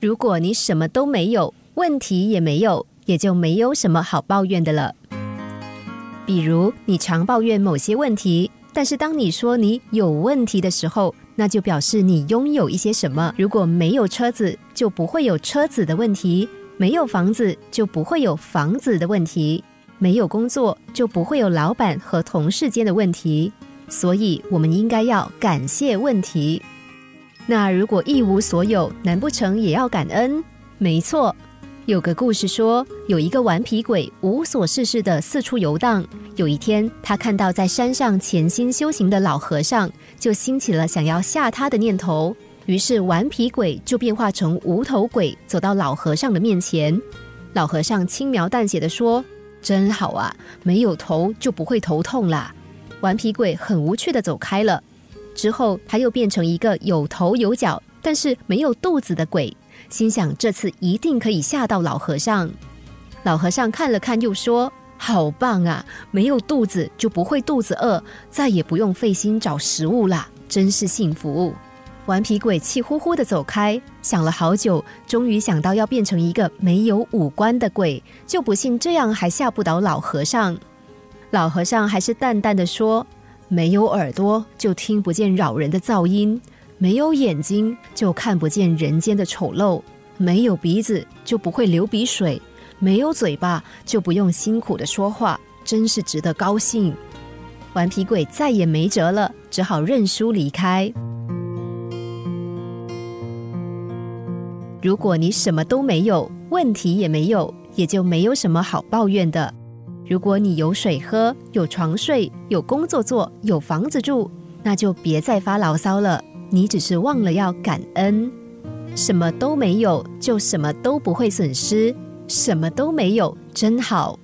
如果你什么都没有，问题也没有，也就没有什么好抱怨的了。比如，你常抱怨某些问题，但是当你说你有问题的时候，那就表示你拥有一些什么。如果没有车子，就不会有车子的问题；没有房子，就不会有房子的问题；没有工作，就不会有老板和同事间的问题。所以，我们应该要感谢问题。那如果一无所有，难不成也要感恩？没错，有个故事说，有一个顽皮鬼无所事事的四处游荡。有一天，他看到在山上潜心修行的老和尚，就兴起了想要吓他的念头。于是，顽皮鬼就变化成无头鬼，走到老和尚的面前。老和尚轻描淡写的说：“真好啊，没有头就不会头痛啦。”顽皮鬼很无趣的走开了。之后，他又变成一个有头有脚，但是没有肚子的鬼，心想这次一定可以吓到老和尚。老和尚看了看，又说：“好棒啊，没有肚子就不会肚子饿，再也不用费心找食物啦，真是幸福。”顽皮鬼气呼呼的走开，想了好久，终于想到要变成一个没有五官的鬼，就不信这样还吓不倒老和尚。老和尚还是淡淡的说。没有耳朵就听不见扰人的噪音，没有眼睛就看不见人间的丑陋，没有鼻子就不会流鼻水，没有嘴巴就不用辛苦的说话，真是值得高兴。顽皮鬼再也没辙了，只好认输离开。如果你什么都没有，问题也没有，也就没有什么好抱怨的。如果你有水喝，有床睡，有工作做，有房子住，那就别再发牢骚了。你只是忘了要感恩。什么都没有，就什么都不会损失。什么都没有，真好。